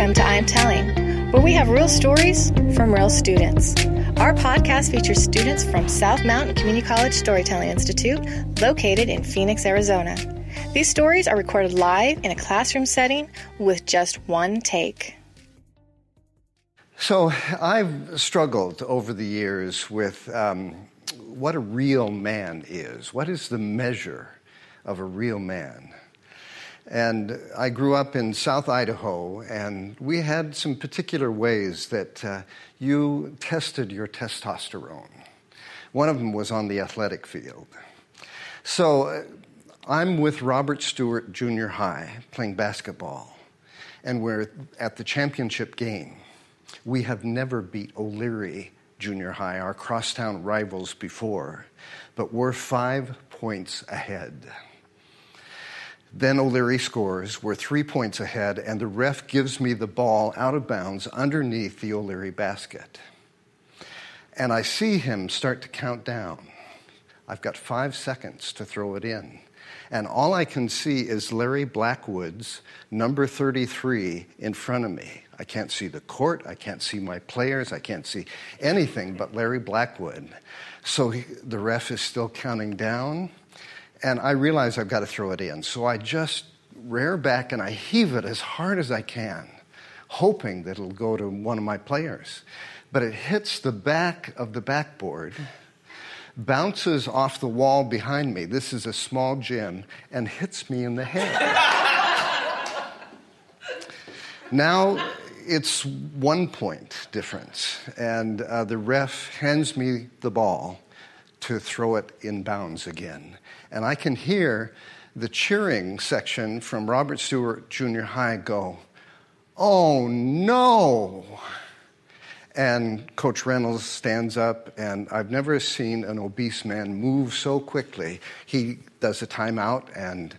Welcome to I'm Telling, where we have real stories from real students. Our podcast features students from South Mountain Community College Storytelling Institute, located in Phoenix, Arizona. These stories are recorded live in a classroom setting with just one take. So, I've struggled over the years with um, what a real man is. What is the measure of a real man? And I grew up in South Idaho, and we had some particular ways that uh, you tested your testosterone. One of them was on the athletic field. So uh, I'm with Robert Stuart Junior High playing basketball, and we're at the championship game. We have never beat O'Leary Junior High, our crosstown rivals, before, but we're five points ahead. Then O'Leary scores. We're three points ahead, and the ref gives me the ball out of bounds underneath the O'Leary basket. And I see him start to count down. I've got five seconds to throw it in. And all I can see is Larry Blackwood's number 33 in front of me. I can't see the court. I can't see my players. I can't see anything but Larry Blackwood. So he, the ref is still counting down and I realize I've got to throw it in. So I just rear back and I heave it as hard as I can, hoping that it'll go to one of my players. But it hits the back of the backboard, bounces off the wall behind me. This is a small gym, and hits me in the head. now it's one point difference, and uh, the ref hands me the ball to throw it in bounds again. And I can hear the cheering section from Robert Stuart Junior High go, Oh no! And Coach Reynolds stands up, and I've never seen an obese man move so quickly. He does a timeout and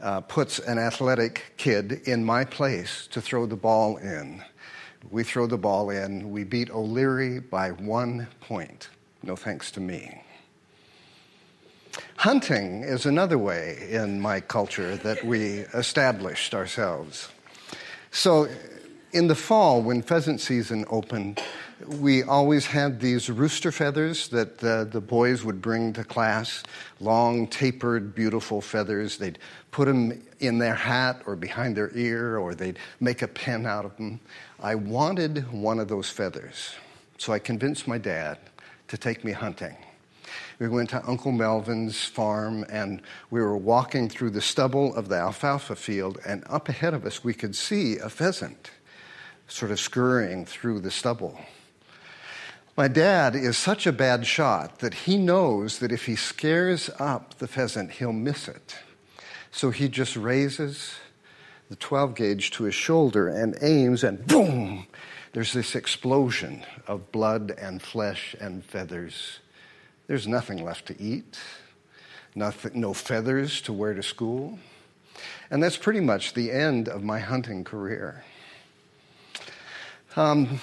uh, puts an athletic kid in my place to throw the ball in. We throw the ball in. We beat O'Leary by one point. No thanks to me. Hunting is another way in my culture that we established ourselves. So, in the fall, when pheasant season opened, we always had these rooster feathers that the, the boys would bring to class long, tapered, beautiful feathers. They'd put them in their hat or behind their ear, or they'd make a pen out of them. I wanted one of those feathers, so I convinced my dad to take me hunting. We went to Uncle Melvin's farm and we were walking through the stubble of the alfalfa field, and up ahead of us, we could see a pheasant sort of scurrying through the stubble. My dad is such a bad shot that he knows that if he scares up the pheasant, he'll miss it. So he just raises the 12 gauge to his shoulder and aims, and boom! There's this explosion of blood and flesh and feathers. There's nothing left to eat, nothing, no feathers to wear to school. And that's pretty much the end of my hunting career. Um,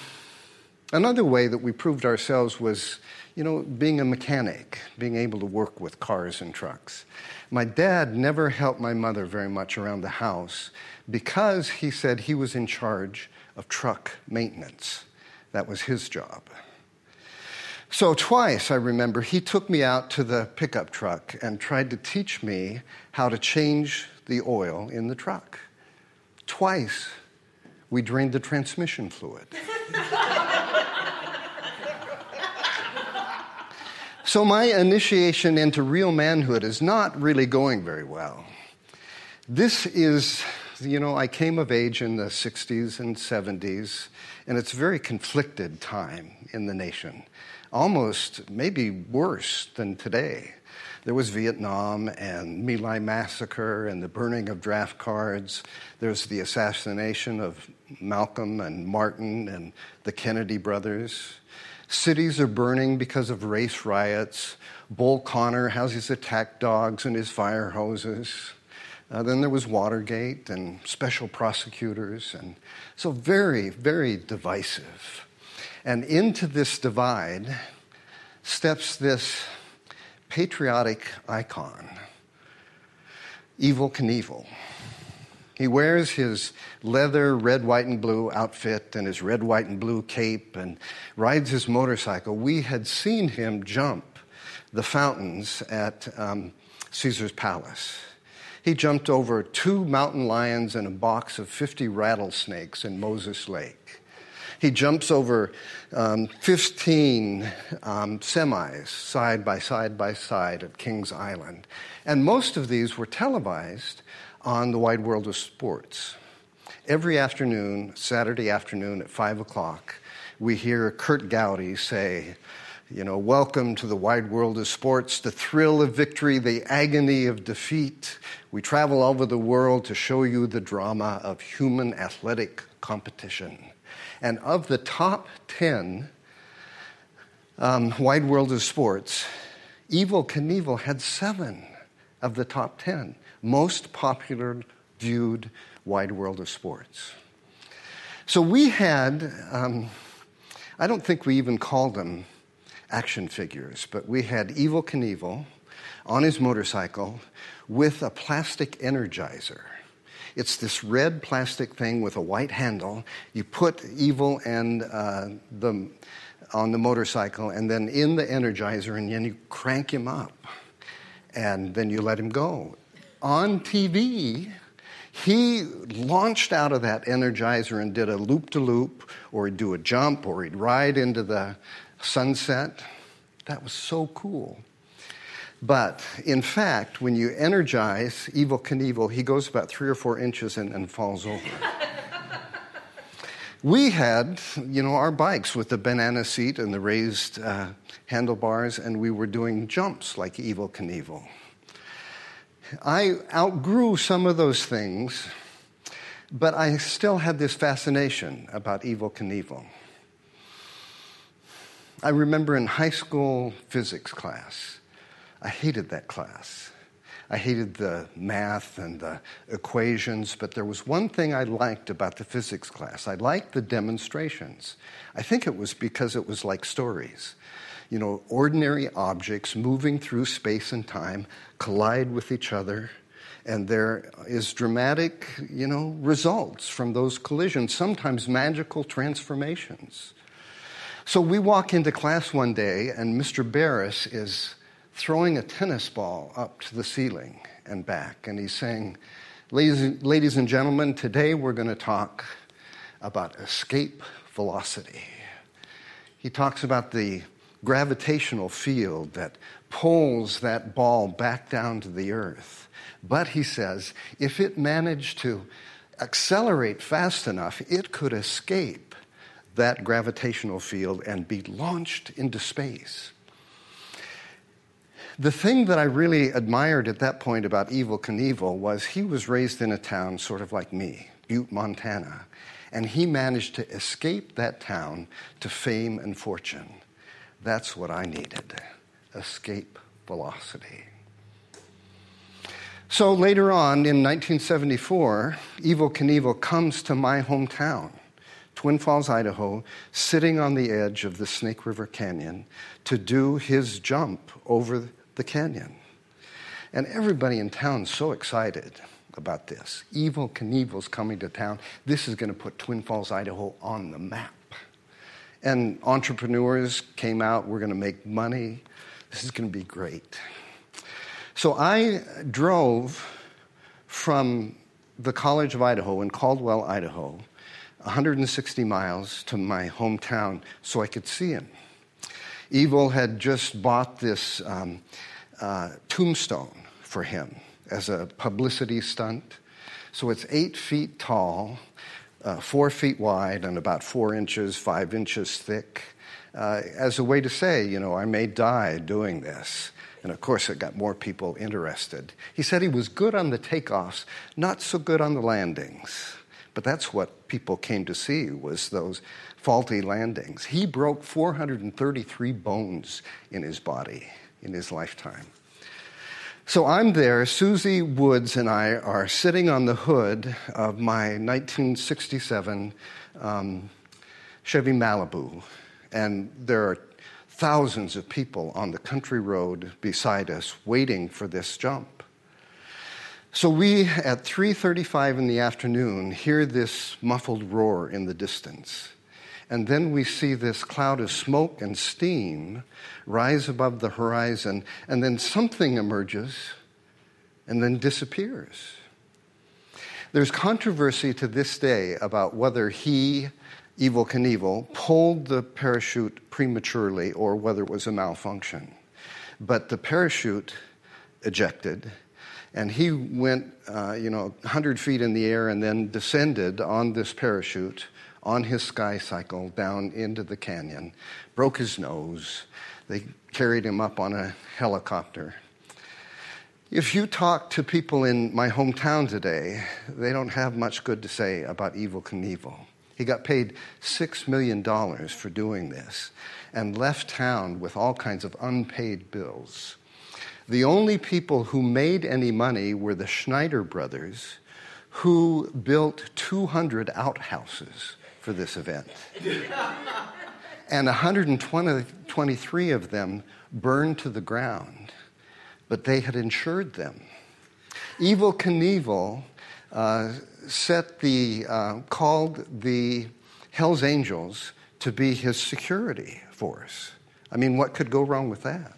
another way that we proved ourselves was, you know, being a mechanic, being able to work with cars and trucks. My dad never helped my mother very much around the house because he said he was in charge of truck maintenance. That was his job. So, twice I remember he took me out to the pickup truck and tried to teach me how to change the oil in the truck. Twice we drained the transmission fluid. so, my initiation into real manhood is not really going very well. This is, you know, I came of age in the 60s and 70s, and it's a very conflicted time in the nation almost maybe worse than today. There was Vietnam and My Lai massacre and the burning of draft cards. There was the assassination of Malcolm and Martin and the Kennedy brothers. Cities are burning because of race riots. Bull Connor has his attack dogs and his fire hoses. Uh, then there was Watergate and special prosecutors, and so very, very divisive. And into this divide steps this patriotic icon, Evel Knievel. He wears his leather red, white, and blue outfit and his red, white, and blue cape and rides his motorcycle. We had seen him jump the fountains at um, Caesar's Palace. He jumped over two mountain lions and a box of 50 rattlesnakes in Moses Lake. He jumps over um, 15 um, semis side by side by side at Kings Island. And most of these were televised on the wide world of sports. Every afternoon, Saturday afternoon at 5 o'clock, we hear Curt Gowdy say, you know, welcome to the wide world of sports, the thrill of victory, the agony of defeat. We travel over the world to show you the drama of human athletic competition. And of the top 10 um, wide world of sports, Evel Knievel had seven of the top 10 most popular viewed wide world of sports. So we had, um, I don't think we even called them action figures, but we had Evel Knievel on his motorcycle with a plastic energizer. It's this red plastic thing with a white handle. You put Evel and uh, the on the motorcycle, and then in the energizer, and then you crank him up, and then you let him go on TV, he launched out of that energizer and did a loop to loop, or he'd do a jump, or he'd ride into the sunset. That was so cool. But in fact, when you energize Evel Knievel, he goes about three or four inches and, and falls over. we had, you know, our bikes with the banana seat and the raised uh, handlebars, and we were doing jumps like Evel Knievel. I outgrew some of those things, but I still had this fascination about Evel Knievel. I remember in high school physics class, I hated that class. I hated the math and the equations, but there was one thing I liked about the physics class. I liked the demonstrations. I think it was because it was like stories you know, ordinary objects moving through space and time collide with each other, and there is dramatic, you know, results from those collisions, sometimes magical transformations. So we walk into class one day, and Mr. Barris is throwing a tennis ball up to the ceiling and back, and he's saying, Ladies, ladies and gentlemen, today we're going to talk about escape velocity. He talks about the gravitational field that pulls that ball back down to the earth. But he says, if it managed to accelerate fast enough, it could escape that gravitational field and be launched into space. The thing that I really admired at that point about Evel Knievel was he was raised in a town sort of like me, Butte, Montana, and he managed to escape that town to fame and fortune. That's what I needed escape velocity. So later on in 1974, Evel Knievel comes to my hometown, Twin Falls, Idaho, sitting on the edge of the Snake River Canyon to do his jump over the canyon. And everybody in town's so excited about this. Evel Knievel's coming to town. This is going to put Twin Falls, Idaho on the map. And entrepreneurs came out, we're going to make money. This is going to be great. So I drove from the College of Idaho in Caldwell, Idaho, 160 miles to my hometown so I could see him. Evel had just bought this um, uh, tombstone for him as a publicity stunt. So it's eight feet tall uh, four feet wide and about four inches, five inches thick, uh, as a way to say, you know, I may die doing this. And of course, it got more people interested. He said he was good on the takeoffs, not so good on the landings. But that's what people came to see was those faulty landings. He broke 433 bones in his body in his lifetime. So I'm there. Susie Woods and I are sitting on the hood of my 1967 um, Chevy Malibu, and there are thousands of people on the country road beside us waiting for this jump. So we, at 3.35 in the afternoon, hear this muffled roar in the distance. And then we see this cloud of smoke and steam rise above the horizon, and then something emerges and then disappears. There's controversy to this day about whether he, Evel Knievel, pulled the parachute prematurely or whether it was a malfunction. But the parachute ejected, and he went, uh, you know, 100 feet in the air and then descended on this parachute on his sky cycle down into the canyon, broke his nose. They carried him up on a helicopter. If you talk to people in my hometown today, they don't have much good to say about Evel Knievel. He got paid $6 million for doing this and left town with all kinds of unpaid bills. The only people who made any money were the Schneider brothers, who built 200 outhouses for this event. and 123 of them burned to the ground, but they had insured them. Evel Knievel uh, set the, uh, called the Hells Angels to be his security force. I mean, what could go wrong with that?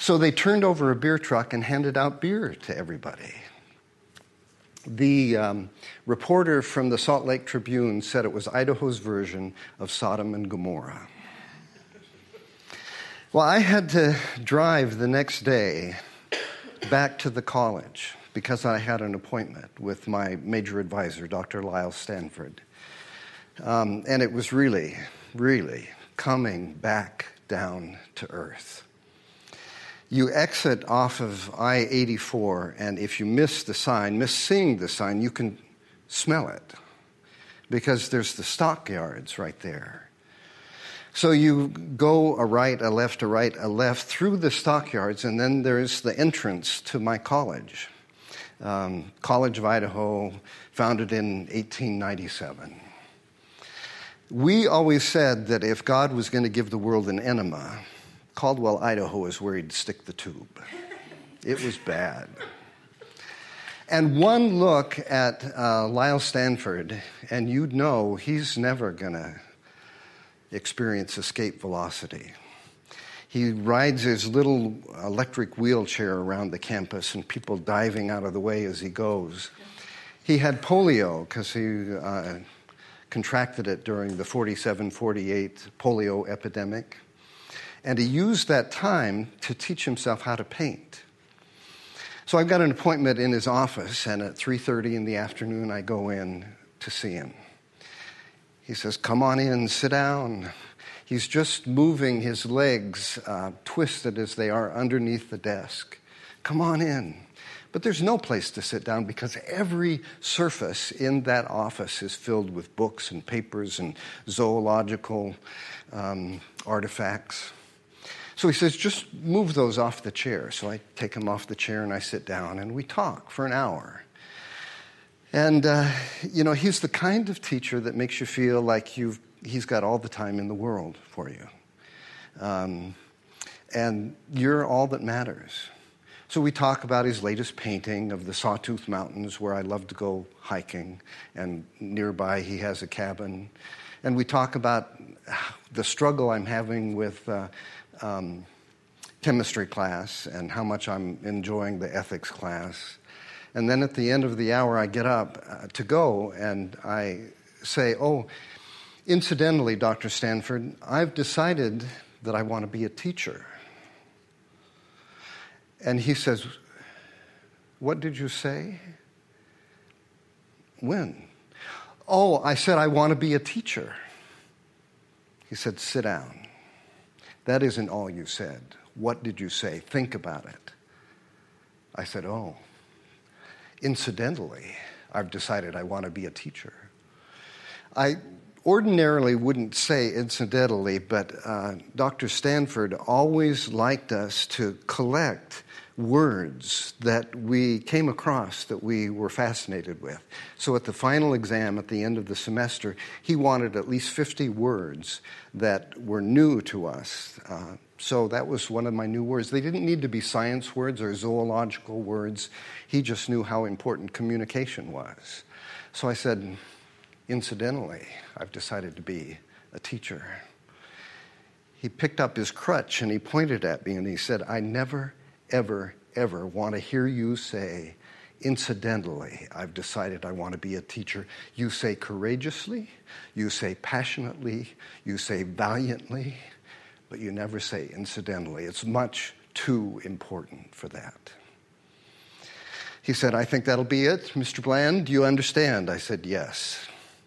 So they turned over a beer truck and handed out beer to everybody. The um, reporter from the Salt Lake Tribune said it was Idaho's version of Sodom and Gomorrah. Well, I had to drive the next day back to the college because I had an appointment with my major advisor, Dr. Lyle Stanford. Um, and it was really, really coming back down to earth you exit off of I 84, and if you miss the sign, miss seeing the sign, you can smell it because there's the stockyards right there. So you go a right, a left, a right, a left through the stockyards, and then there's the entrance to my college. Um, college of Idaho, founded in 1897. We always said that if God was going to give the world an enema, Caldwell, Idaho is where he'd stick the tube. It was bad. And one look at uh, Lyle Stanford, and you'd know he's never going to experience escape velocity. He rides his little electric wheelchair around the campus, and people diving out of the way as he goes. He had polio because he uh, contracted it during the 47 48 polio epidemic. And he used that time to teach himself how to paint. So I've got an appointment in his office, and at 3:30 in the afternoon, I go in to see him. He says, "Come on in, sit down." He's just moving his legs, uh, twisted as they are, underneath the desk. Come on in. But there's no place to sit down because every surface in that office is filled with books and papers and zoological um, artifacts. So he says, just move those off the chair. So I take them off the chair and I sit down and we talk for an hour. And, uh, you know, he's the kind of teacher that makes you feel like you've, he's got all the time in the world for you. Um, and you're all that matters. So we talk about his latest painting of the Sawtooth Mountains, where I love to go hiking, and nearby he has a cabin. And we talk about the struggle I'm having with uh, um, chemistry class and how much I'm enjoying the ethics class. And then at the end of the hour, I get up uh, to go and I say, Oh, incidentally, Dr. Stanford, I've decided that I want to be a teacher. And he says, What did you say? When? Oh, I said, I want to be a teacher. He said, Sit down. That isn't all you said. What did you say? Think about it. I said, Oh, incidentally, I've decided I want to be a teacher. I ordinarily wouldn't say incidentally, but uh, Dr. Stanford always liked us to collect words that we came across that we were fascinated with. So at the final exam at the end of the semester, he wanted at least 50 words that were new to us, uh, So that was one of my new words. They didn't need to be science words or zoological words. He just knew how important communication was. So I said, incidentally, I've decided to be a teacher. He picked up his crutch and he pointed at me and he said, I never, ever, ever want to hear you say, incidentally, I've decided I want to be a teacher. You say courageously, you say passionately, you say valiantly but you never say incidentally. It's much too important for that. He said, I think that'll be it. Mr. Bland, do you understand? I said, Yes.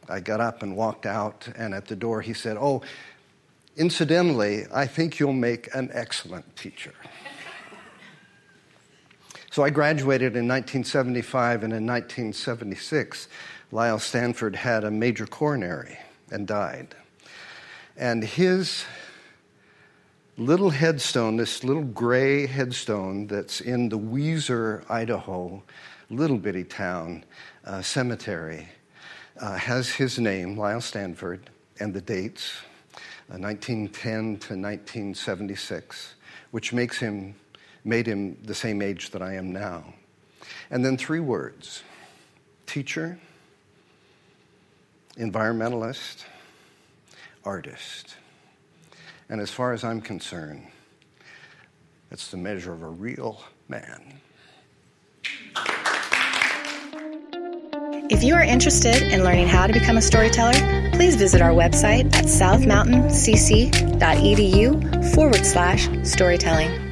I got up and walked out, and at the door he said, Oh, incidentally, I think you'll make an excellent teacher. So I graduated in 1975, and in 1976, Lyle Stanford had a major coronary and died. And his little headstone, this little gray headstone that's in the Weiser, Idaho, little bitty town uh, cemetery, uh, has his name, Lyle Stanford, and the dates, uh, 1910 to 1976, which makes him, made him the same age that I am now. And then three words teacher, environmentalist, artist. And as far as I'm concerned, that's the measure of a real man. If you are interested in learning how to become a storyteller, please visit our website at southmountaincc.edu forward slash storytelling.